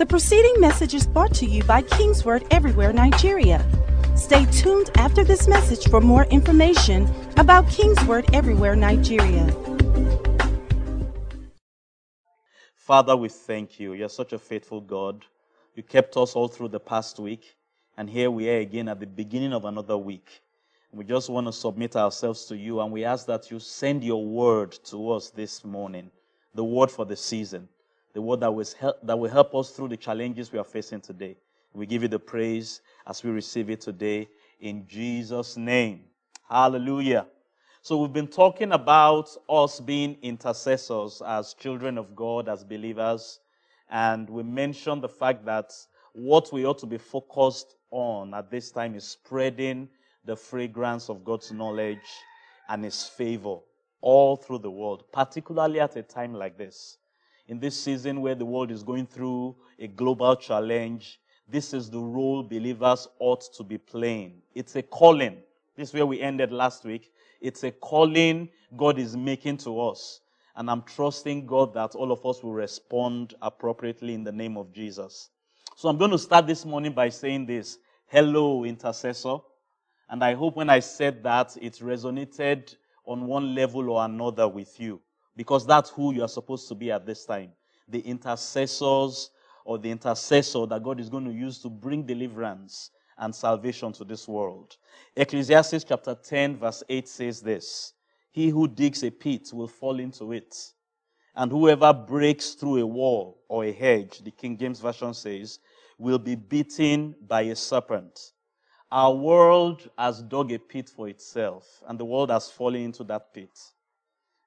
The preceding message is brought to you by Kingsword Everywhere Nigeria. Stay tuned after this message for more information about Kingsword Everywhere Nigeria. Father, we thank you. You're such a faithful God. You kept us all through the past week, and here we are again at the beginning of another week. We just want to submit ourselves to you, and we ask that you send your word to us this morning, the word for the season, the word that will help, that will help us through the challenges we are facing today. We give you the praise as we receive it today in Jesus' name. Hallelujah. So, we've been talking about us being intercessors as children of God, as believers, and we mentioned the fact that what we ought to be focused on at this time is spreading the fragrance of God's knowledge and His favor all through the world, particularly at a time like this. In this season where the world is going through a global challenge, this is the role believers ought to be playing. It's a calling. This is where we ended last week. It's a calling God is making to us. And I'm trusting God that all of us will respond appropriately in the name of Jesus. So I'm going to start this morning by saying this Hello, intercessor. And I hope when I said that, it resonated on one level or another with you. Because that's who you are supposed to be at this time. The intercessors or the intercessor that God is going to use to bring deliverance and salvation to this world. Ecclesiastes chapter 10, verse 8 says this He who digs a pit will fall into it, and whoever breaks through a wall or a hedge, the King James Version says, will be beaten by a serpent. Our world has dug a pit for itself, and the world has fallen into that pit.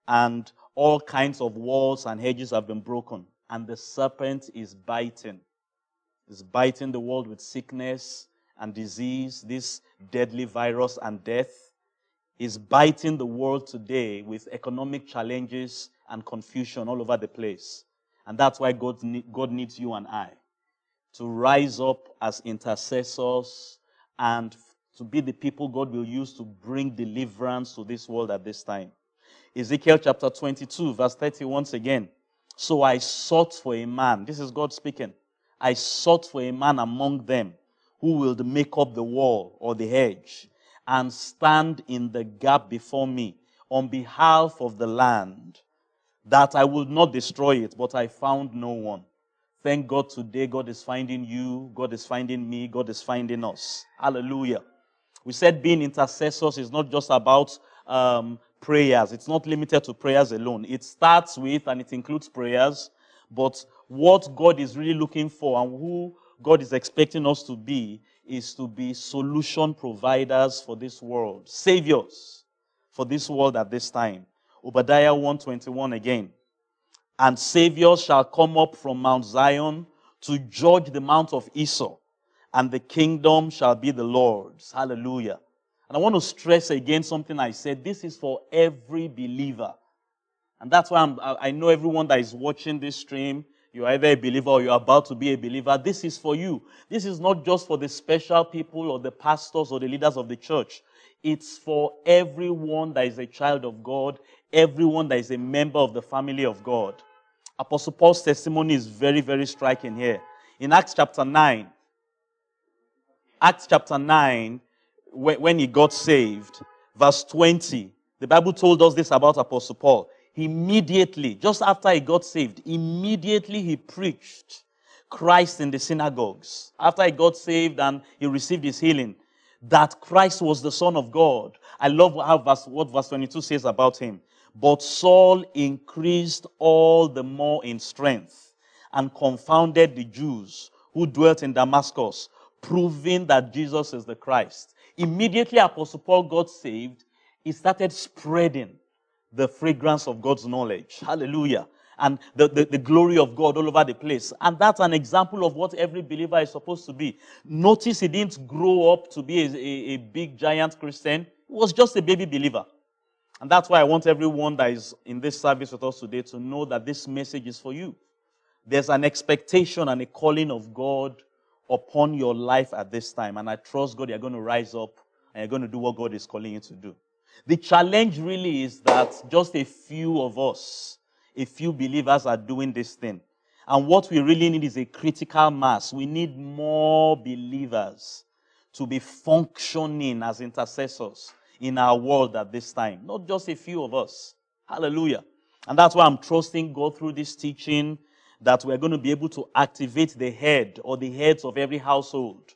And all kinds of walls and hedges have been broken, and the serpent is biting. Is biting the world with sickness and disease, this deadly virus and death. Is biting the world today with economic challenges and confusion all over the place. And that's why God, God needs you and I to rise up as intercessors and to be the people God will use to bring deliverance to this world at this time. Ezekiel chapter 22, verse 30, once again. So I sought for a man. This is God speaking. I sought for a man among them who will make up the wall or the hedge and stand in the gap before me on behalf of the land, that I would not destroy it, but I found no one. Thank God today, God is finding you, God is finding me, God is finding us. Hallelujah. We said being intercessors is not just about um, prayers, it's not limited to prayers alone. It starts with and it includes prayers, but what God is really looking for and who God is expecting us to be is to be solution providers for this world, saviors for this world at this time. Obadiah 121 again and saviors shall come up from Mount Zion to judge the mount of Esau, and the kingdom shall be the Lord's. Hallelujah. And I want to stress again something I said. This is for every believer. And that's why I'm, i know everyone that is watching this stream, you're either a believer or you're about to be a believer. This is for you. This is not just for the special people or the pastors or the leaders of the church. It's for everyone that is a child of God, everyone that is a member of the family of God. Apostle Paul's testimony is very, very striking here. In Acts chapter 9, Acts chapter 9, when he got saved, verse 20, the Bible told us this about Apostle Paul. Immediately, just after he got saved, immediately he preached Christ in the synagogues. After he got saved and he received his healing, that Christ was the Son of God. I love how verse, what verse 22 says about him. But Saul increased all the more in strength and confounded the Jews who dwelt in Damascus, proving that Jesus is the Christ. Immediately Apostle Paul got saved, he started spreading the fragrance of God's knowledge. Hallelujah. And the, the, the, glory of God all over the place. And that's an example of what every believer is supposed to be. Notice he didn't grow up to be a, a, a big giant Christian. He was just a baby believer. And that's why I want everyone that is in this service with us today to know that this message is for you. There's an expectation and a calling of God upon your life at this time. And I trust God you're going to rise up and you're going to do what God is calling you to do. The challenge really is that just a few of us, a few believers are doing this thing. And what we really need is a critical mass. We need more believers to be functioning as intercessors in our world at this time. Not just a few of us. Hallelujah. And that's why I'm trusting God through this teaching that we're going to be able to activate the head or the heads of every household,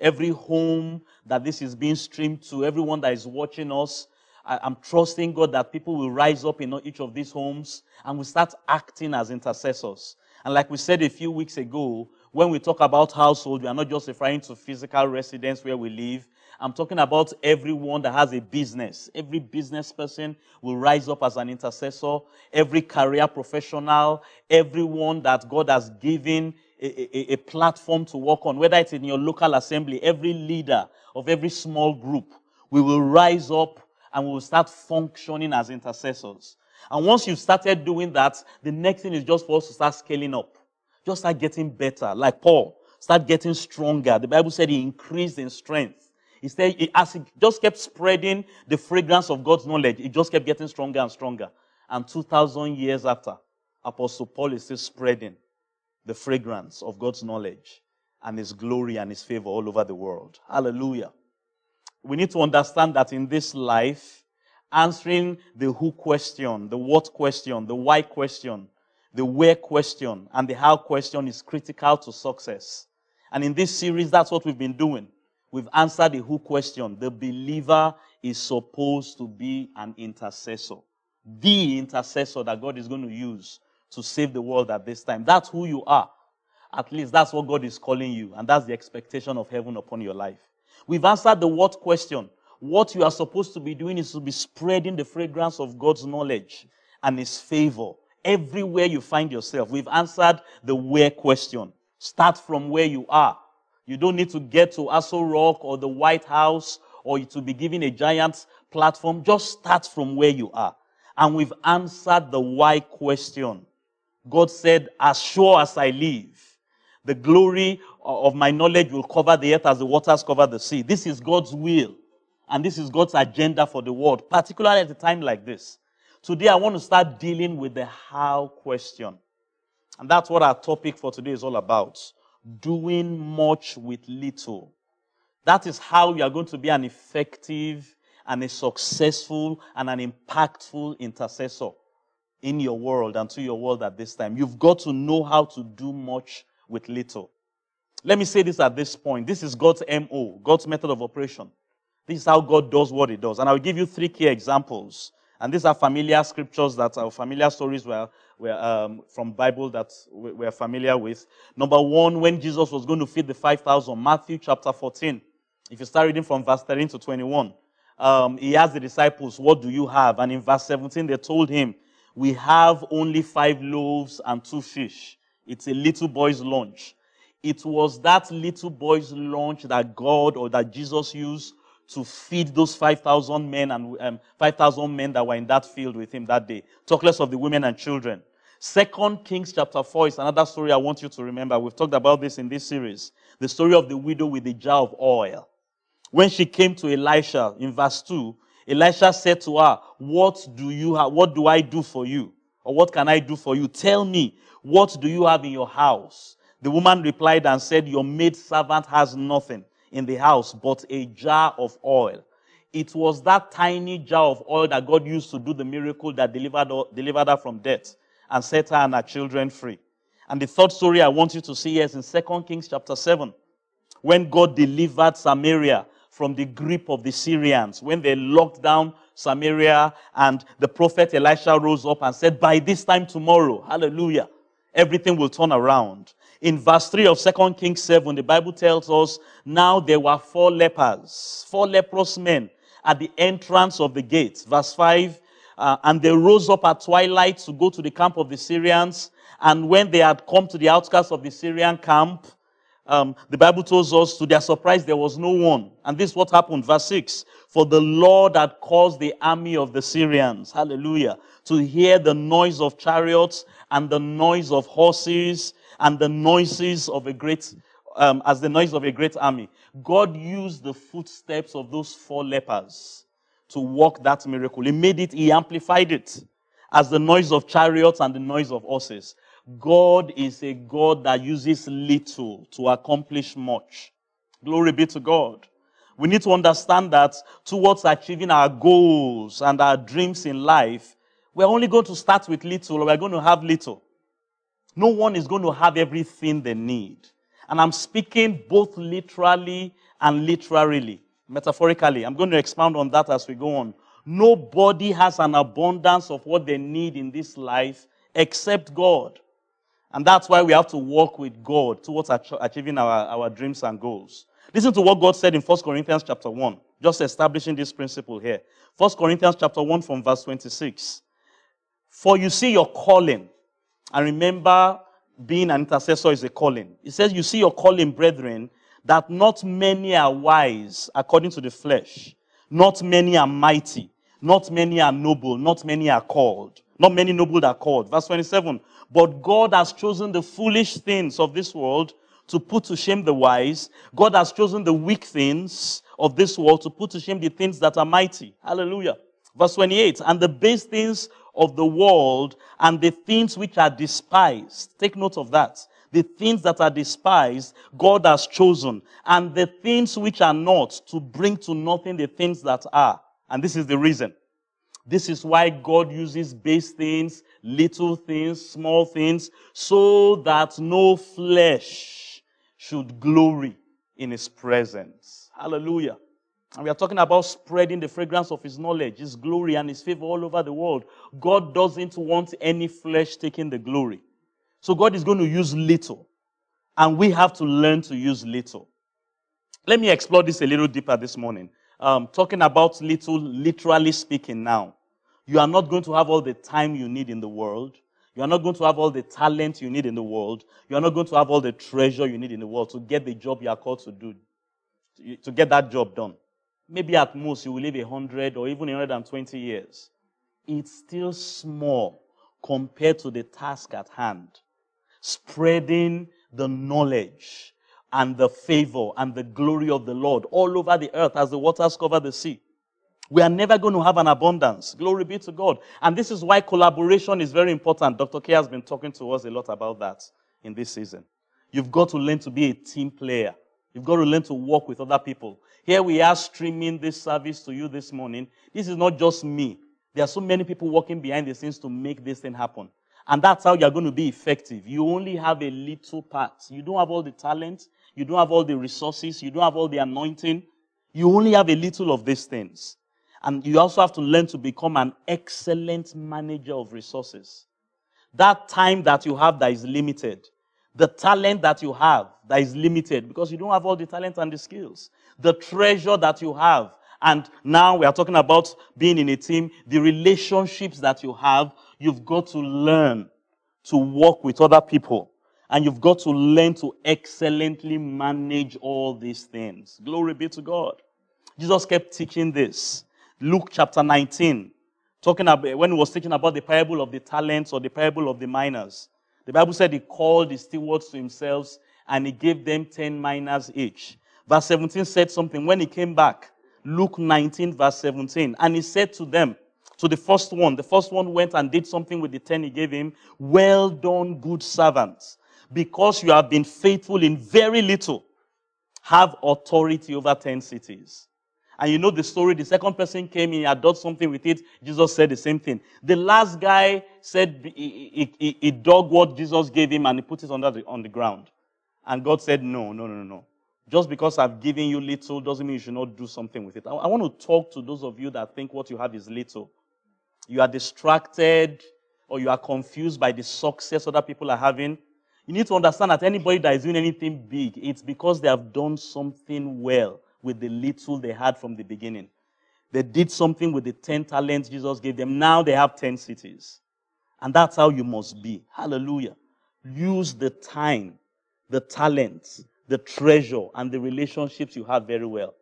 every home that this is being streamed to, everyone that is watching us. I'm trusting God that people will rise up in each of these homes and will start acting as intercessors. And like we said a few weeks ago, when we talk about household, we are not just referring to physical residence where we live. I'm talking about everyone that has a business. Every business person will rise up as an intercessor. Every career professional, everyone that God has given a, a, a, platform to work on, whether it's in your local assembly, every leader of every small group, we will rise up and we will start functioning as intercessors. And once you've started doing that, the next thing is just for us to start scaling up. Just start getting better. Like Paul, start getting stronger. The Bible said he increased in strength. He said, as he just kept spreading the fragrance of God's knowledge, it just kept getting stronger and stronger. And 2,000 years after, Apostle Paul is still spreading the fragrance of God's knowledge and his glory and his favor all over the world. Hallelujah. We need to understand that in this life, answering the who question, the what question, the why question, the where question, and the how question is critical to success. And in this series, that's what we've been doing. We've answered the who question. The believer is supposed to be an intercessor. The intercessor that God is going to use to save the world at this time. That's who you are. At least that's what God is calling you. And that's the expectation of heaven upon your life. We've answered the what question. What you are supposed to be doing is to be spreading the fragrance of God's knowledge and His favor everywhere you find yourself. We've answered the where question. Start from where you are. You don't need to get to Aso Rock or the White House or to be given a giant platform. Just start from where you are. And we've answered the why question. God said, as sure as I live, the glory of my knowledge will cover the earth as the waters cover the sea. This is God's will. And this is God's agenda for the world, particularly at a time like this. Today, I want to start dealing with the how question. And that's what our topic for today is all about. Doing much with little. That is how you are going to be an effective and a successful and an impactful intercessor in your world and to your world at this time. You've got to know how to do much with little. Let me say this at this point. This is God's MO, God's method of operation. This is how God does what He does. And I'll give you three key examples and these are familiar scriptures that are familiar stories were, were um, from Bible that we're familiar with. Number one, when Jesus was going to feed the 5,000, Matthew chapter 14. If you start reading from verse 13 to 21, um, he asked the disciples, what do you have? And in verse 17, they told him, we have only five loaves and two fish. It's a little boy's lunch. It was that little boy's lunch that God or that Jesus used to feed those 5,000 men and um, 5,000 men that were in that field with him that day. Talk less of the women and children. Second Kings chapter 4 is another story I want you to remember. We've talked about this in this series. The story of the widow with the jar of oil. When she came to Elisha in verse 2, Elisha said to her, What do you have? What do I do for you? Or what can I do for you? Tell me, what do you have in your house? The woman replied and said, Your maid servant has nothing in the house but a jar of oil. It was that tiny jar of oil that God used to do the miracle that delivered, delivered her from death and set her and her children free. And the third story I want you to see is in 2 Kings chapter 7, when God delivered Samaria from the grip of the Syrians, when they locked down Samaria and the prophet Elisha rose up and said, by this time tomorrow, hallelujah, everything will turn around. In verse 3 of 2 Kings 7, the Bible tells us, now there were four lepers, four leprous men at the entrance of the gate. Verse 5, uh, and they rose up at twilight to go to the camp of the Syrians. And when they had come to the outskirts of the Syrian camp, um, the Bible tells us, to their surprise, there was no one. And this is what happened. Verse 6 For the Lord had caused the army of the Syrians, hallelujah, to hear the noise of chariots and the noise of horses and the noises of a great, um, as the noise of a great army. God used the footsteps of those four lepers to work that miracle. He made it, he amplified it as the noise of chariots and the noise of horses. God is a God that uses little to accomplish much. Glory be to God. We need to understand that towards achieving our goals and our dreams in life, we're only going to start with little or we're going to have little. No one is going to have everything they need. And I'm speaking both literally and literally, metaphorically. I'm going to expound on that as we go on. Nobody has an abundance of what they need in this life except God. And that's why we have to work with God towards achieving our, our dreams and goals. Listen to what God said in 1 Corinthians chapter 1, just establishing this principle here. 1 Corinthians chapter 1 from verse 26. For you see your calling. And remember, being an intercessor is a calling. It says, You see your calling, brethren, that not many are wise according to the flesh, not many are mighty, not many are noble, not many are called. Not many noble are called. Verse 27. But God has chosen the foolish things of this world to put to shame the wise. God has chosen the weak things of this world to put to shame the things that are mighty. Hallelujah. Verse 28. And the base things of the world and the things which are despised. Take note of that. The things that are despised, God has chosen. And the things which are not, to bring to nothing the things that are. And this is the reason. This is why God uses base things, little things, small things, so that no flesh should glory in his presence. Hallelujah. And we are talking about spreading the fragrance of his knowledge, his glory, and his favor all over the world. God doesn't want any flesh taking the glory. So God is going to use little. And we have to learn to use little. Let me explore this a little deeper this morning. Um, talking about little, literally speaking now. You are not going to have all the time you need in the world. You are not going to have all the talent you need in the world. You are not going to have all the treasure you need in the world to get the job you are called to do, to get that job done. Maybe at most you will live 100 or even 120 years. It's still small compared to the task at hand. Spreading the knowledge and the favor and the glory of the Lord all over the earth as the waters cover the sea we are never going to have an abundance. Glory be to God. And this is why collaboration is very important. Dr. K has been talking to us a lot about that in this season. You've got to learn to be a team player. You've got to learn to work with other people. Here we are streaming this service to you this morning. This is not just me. There are so many people working behind the scenes to make this thing happen. And that's how you're going to be effective. You only have a little part. You don't have all the talent. You don't have all the resources. You don't have all the anointing. You only have a little of these things. And you also have to learn to become an excellent manager of resources. That time that you have that is limited, the talent that you have that is limited because you don't have all the talent and the skills, the treasure that you have. And now we are talking about being in a team, the relationships that you have, you've got to learn to work with other people. And you've got to learn to excellently manage all these things. Glory be to God. Jesus kept teaching this. Luke chapter 19, talking about when he was teaching about the parable of the talents or the parable of the minas. The Bible said he called the stewards to himself and he gave them 10 minas each. Verse 17 said something when he came back. Luke 19, verse 17. And he said to them, to the first one, the first one went and did something with the 10 he gave him. Well done, good servants. Because you have been faithful in very little, have authority over 10 cities. And you know the story. The second person came in, had done something with it. Jesus said the same thing. The last guy said he, he, he dug what Jesus gave him and he put it under the, on the ground. And God said, no, no, no, no. Just because I've given you little doesn't mean you should not do something with it. I, I want to talk to those of you that think what you have is little. You are distracted or you are confused by the success other people are having. You need to understand that anybody that is doing anything big, it's because they have done something well with the little they had from the beginning. They did something with the 10 talents Jesus gave them. Now they have 10 cities. And that's how you must be. Hallelujah. Use the time, the talents, the treasure, and the relationships you have very well.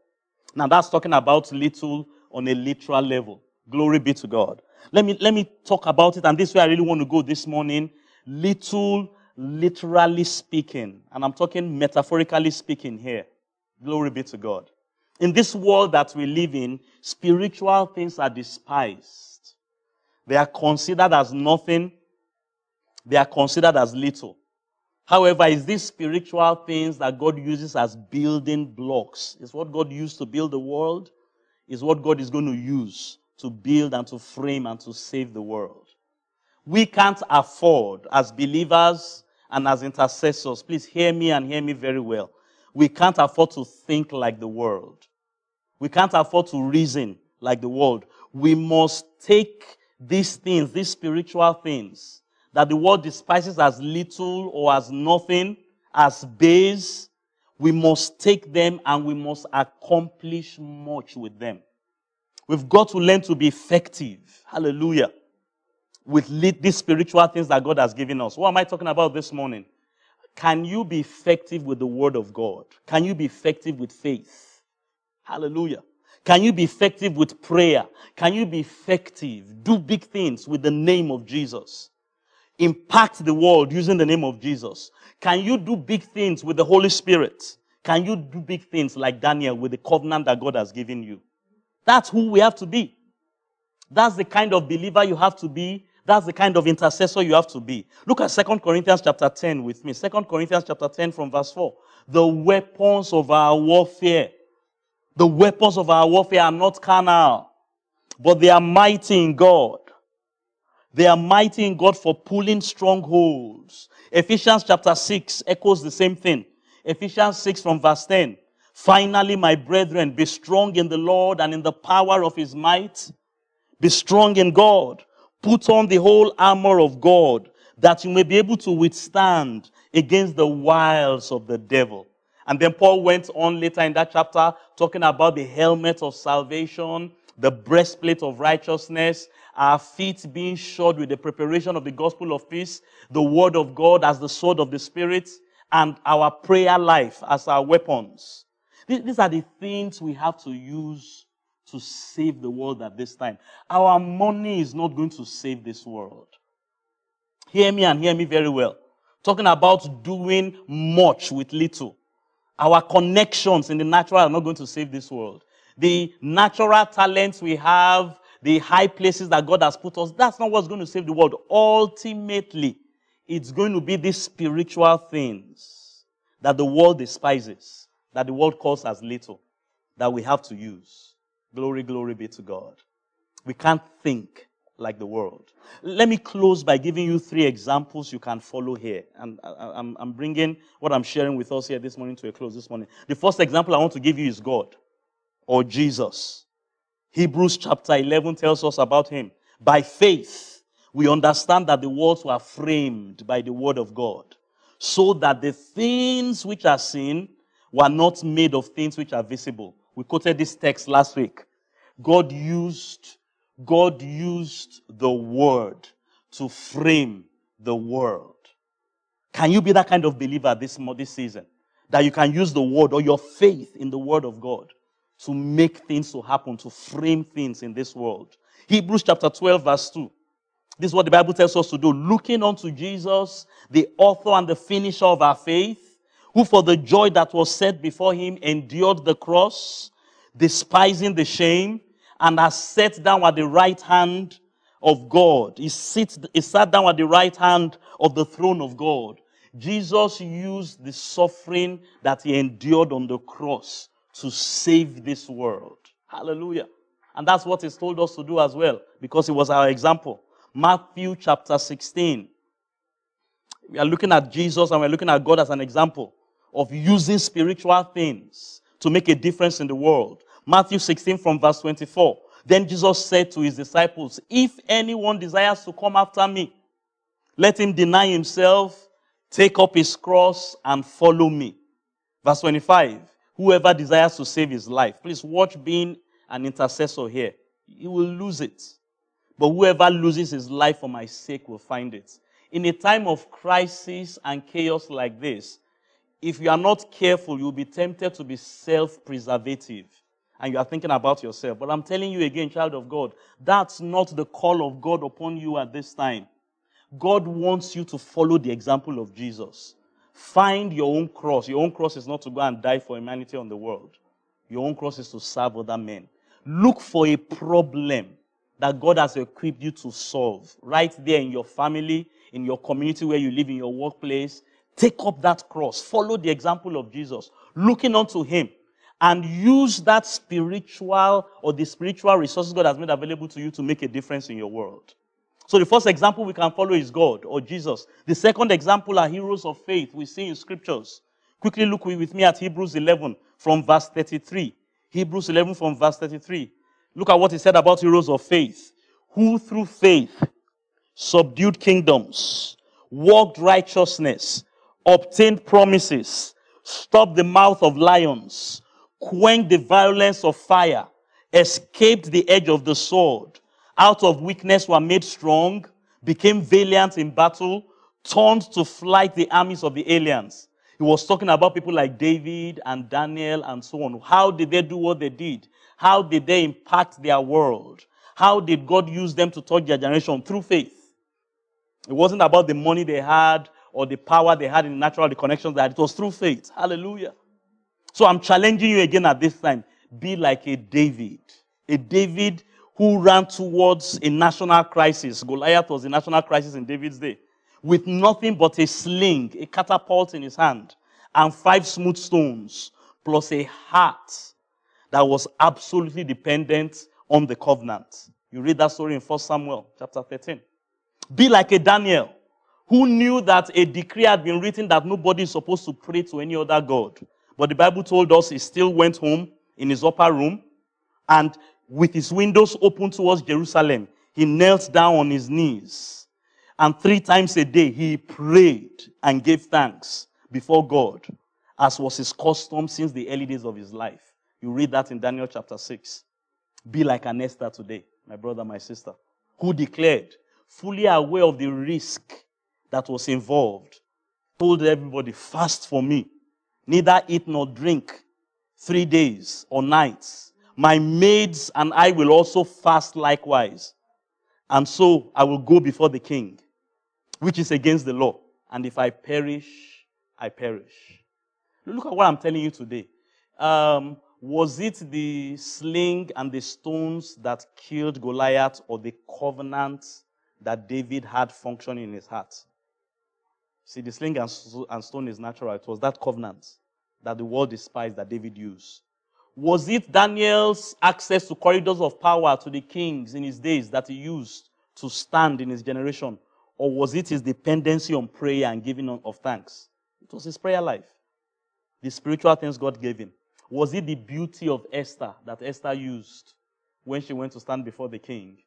Now that's talking about little on a literal level. Glory be to God. Let me, let me talk about it. And this way I really want to go this morning. Little, literally speaking. And I'm talking metaphorically speaking here. Glory be to God. In this world that we live in, spiritual things are despised. They are considered as nothing. they are considered as little. However, it's these spiritual things that God uses as building blocks. It's what God used to build the world, is what God is going to use to build and to frame and to save the world. We can't afford, as believers and as intercessors, please hear me and hear me very well. We can't afford to think like the world. We can't afford to reason like the world. We must take these things, these spiritual things, that the world despises as little or as nothing, as base, we must take them and we must accomplish much with them. We've got to learn to be effective. Hallelujah. With these spiritual things that God has given us. What am I talking about this morning? Can you be effective with the Word of God? Can you be effective with faith? Hallelujah. Can you be effective with prayer? Can you be effective? Do big things with the name of Jesus. Impact the world using the name of Jesus. Can you do big things with the Holy Spirit? Can you do big things like Daniel with the covenant that God has given you? That's who we have to be. That's the kind of believer you have to be. That's the kind of intercessor you have to be. Look at 2 Corinthians chapter 10 with me. 2 Corinthians chapter 10 from verse 4. The weapons of our warfare the weapons of our warfare are not carnal, but they are mighty in God. They are mighty in God for pulling strongholds. Ephesians chapter 6 echoes the same thing. Ephesians 6 from verse 10. Finally, my brethren, be strong in the Lord and in the power of his might. Be strong in God. Put on the whole armor of God that you may be able to withstand against the wiles of the devil. And then Paul went on later in that chapter talking about the helmet of salvation, the breastplate of righteousness, our feet being shod with the preparation of the gospel of peace, the word of God as the sword of the spirit, and our prayer life as our weapons. These are the things we have to use to save the world at this time. Our money is not going to save this world. Hear me and hear me very well. Talking about doing much with little. Our connections in the natural are not going to save this world. The natural talents we have, the high places that God has put us, that's not what's going to save the world. Ultimately, it's going to be these spiritual things that the world despises, that the world calls as little, that we have to use. Glory, glory be to God. We can't think like the world. Let me close by giving you three examples you can follow here. And I'm, I'm bringing what I'm sharing with us here this morning to a close this morning. The first example I want to give you is God or Jesus. Hebrews chapter 11 tells us about him. By faith, we understand that the worlds were framed by the word of God, so that the things which are seen were not made of things which are visible. We quoted this text last week. God used God used the word to frame the world. Can you be that kind of believer this, this season? That you can use the word or your faith in the word of God to make things to happen, to frame things in this world. Hebrews chapter 12, verse 2. This is what the Bible tells us to do. Looking unto Jesus, the author and the finisher of our faith, who for the joy that was set before him endured the cross, despising the shame, and has sat down at the right hand of God. He, sits, he sat down at the right hand of the throne of God. Jesus used the suffering that he endured on the cross to save this world. Hallelujah. And that's what he's told us to do as well, because he was our example. Matthew chapter 16. We are looking at Jesus and we're looking at God as an example of using spiritual things to make a difference in the world. Matthew 16 from verse 24. Then Jesus said to his disciples, If anyone desires to come after me, let him deny himself, take up his cross, and follow me. Verse 25. Whoever desires to save his life, please watch being an intercessor here. He will lose it. But whoever loses his life for my sake will find it. In a time of crisis and chaos like this, if you are not careful, you'll be tempted to be self preservative and you are thinking about yourself. But I'm telling you again, child of God, that's not the call of God upon you at this time. God wants you to follow the example of Jesus. Find your own cross. Your own cross is not to go and die for humanity on the world. Your own cross is to serve other men. Look for a problem that God has equipped you to solve right there in your family, in your community where you live, in your workplace. Take up that cross. Follow the example of Jesus, looking unto him, and use that spiritual or the spiritual resources God has made available to you to make a difference in your world. So the first example we can follow is God or Jesus. The second example are heroes of faith we see in scriptures. Quickly look with me at Hebrews 11 from verse 33. Hebrews 11 from verse 33. Look at what he said about heroes of faith, who through faith subdued kingdoms, walked righteousness, obtained promises, stopped the mouth of lions, quenched the violence of fire, escaped the edge of the sword, out of weakness were made strong, became valiant in battle, turned to flight the armies of the aliens. He was talking about people like David and Daniel and so on. How did they do what they did? How did they impact their world? How did God use them to touch their generation? Through faith. It wasn't about the money they had or the power they had in natural, the connections had. It was through faith. Hallelujah. So I'm challenging you again at this time. Be like a David. A David who ran towards a national crisis. Goliath was a national crisis in David's day. With nothing but a sling, a catapult in his hand, and five smooth stones, plus a heart that was absolutely dependent on the covenant. You read that story in 1 Samuel chapter 13. Be like a Daniel who knew that a decree had been written that nobody is supposed to pray to any other God. But the Bible told us he still went home in his upper room and with his windows open towards Jerusalem, he knelt down on his knees. And three times a day he prayed and gave thanks before God, as was his custom since the early days of his life. You read that in Daniel chapter 6. Be like an Esther today, my brother, my sister, who declared, fully aware of the risk that was involved, told everybody, fast for me, neither eat nor drink three days or nights. My maids and I will also fast likewise. And so I will go before the king, which is against the law. And if I perish, I perish. Look at what I'm telling you today. Um, was it the sling and the stones that killed Goliath or the covenant that David had functioning in his heart? See, the sling and stone is natural. It was that covenant that the world despised that David used. Was it Daniel's access to corridors of power to the kings in his days that he used to stand in his generation? Or was it his dependency on prayer and giving of thanks? It was his prayer life. The spiritual things God gave him. Was it the beauty of Esther that Esther used when she went to stand before the king?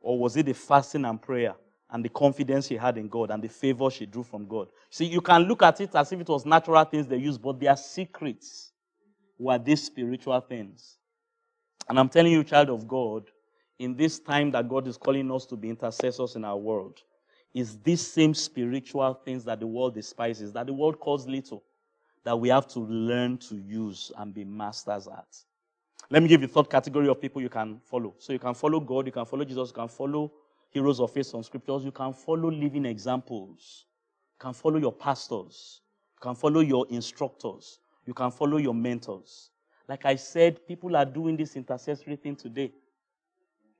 Or was it the fasting and prayer and the confidence she had in God and the favor she drew from God? See, you can look at it as if it was natural things they used, but they are secrets were these spiritual things. And I'm telling you, child of God, in this time that God is calling us to be intercessors in our world, is these same spiritual things that the world despises, that the world calls little that we have to learn to use and be masters at. Let me give you third category of people you can follow. So you can follow God, you can follow Jesus, you can follow heroes of faith on scriptures, you can follow living examples, you can follow your pastors, you can follow your instructors, you can follow your mentors. Like I said, people are doing this intercessory thing today.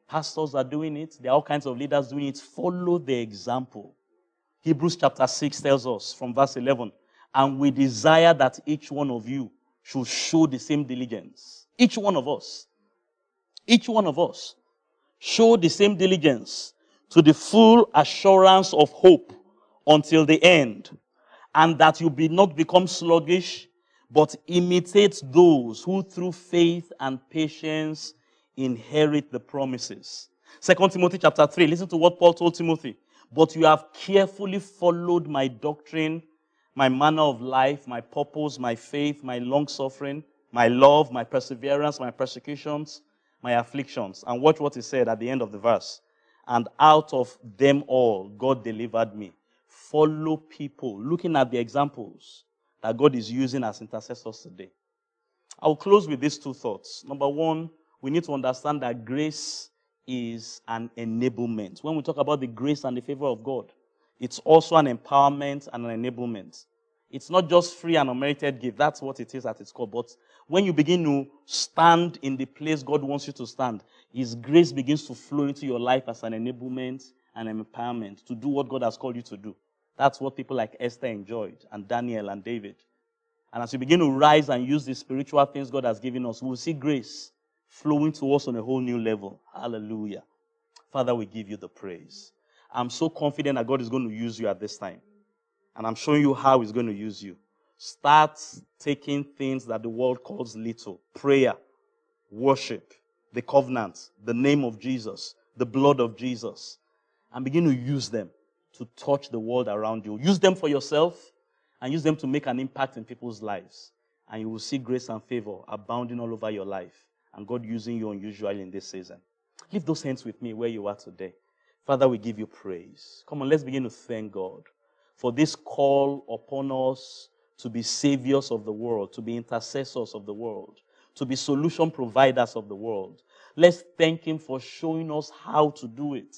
Pastors are doing it. There are all kinds of leaders doing it. Follow the example. Hebrews chapter 6 tells us from verse 11 and we desire that each one of you should show the same diligence. Each one of us. Each one of us. Show the same diligence to the full assurance of hope until the end. And that you be not become sluggish, but imitate those who through faith and patience inherit the promises. Second Timothy chapter 3. Listen to what Paul told Timothy. But you have carefully followed my doctrine my manner of life, my purpose, my faith, my long suffering, my love, my perseverance, my persecutions, my afflictions. And watch what he said at the end of the verse. And out of them all, God delivered me. Follow people, looking at the examples that God is using as intercessors today. I will close with these two thoughts. Number one, we need to understand that grace is an enablement. When we talk about the grace and the favor of God, it's also an empowerment and an enablement. It's not just free and unmerited gift. That's what it is at its core. But when you begin to stand in the place God wants you to stand, His grace begins to flow into your life as an enablement and an empowerment to do what God has called you to do. That's what people like Esther enjoyed, and Daniel and David. And as we begin to rise and use the spiritual things God has given us, we'll see grace flowing to us on a whole new level. Hallelujah. Father, we give you the praise. I'm so confident that God is going to use you at this time. And I'm showing you how He's going to use you. Start taking things that the world calls little prayer, worship, the covenant, the name of Jesus, the blood of Jesus, and begin to use them to touch the world around you. Use them for yourself and use them to make an impact in people's lives. And you will see grace and favor abounding all over your life and God using you unusually in this season. Leave those hands with me where you are today. Father, we give you praise. Come on, let's begin to thank God for this call upon us to be saviors of the world, to be intercessors of the world, to be solution providers of the world. Let's thank Him for showing us how to do it,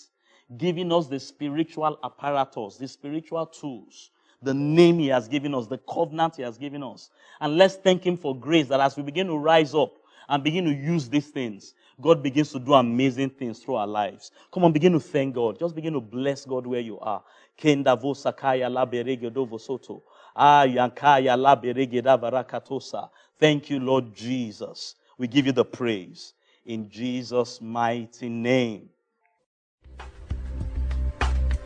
giving us the spiritual apparatus, the spiritual tools, the name He has given us, the covenant He has given us. And let's thank Him for grace that as we begin to rise up and begin to use these things, God begins to do amazing things through our lives. Come on, begin to thank God. Just begin to bless God where you are. Kenda vosakaya laberegedovo soto. Ah, yankaya laberegedavarakatosa. Thank you, Lord Jesus. We give you the praise. In Jesus' mighty name.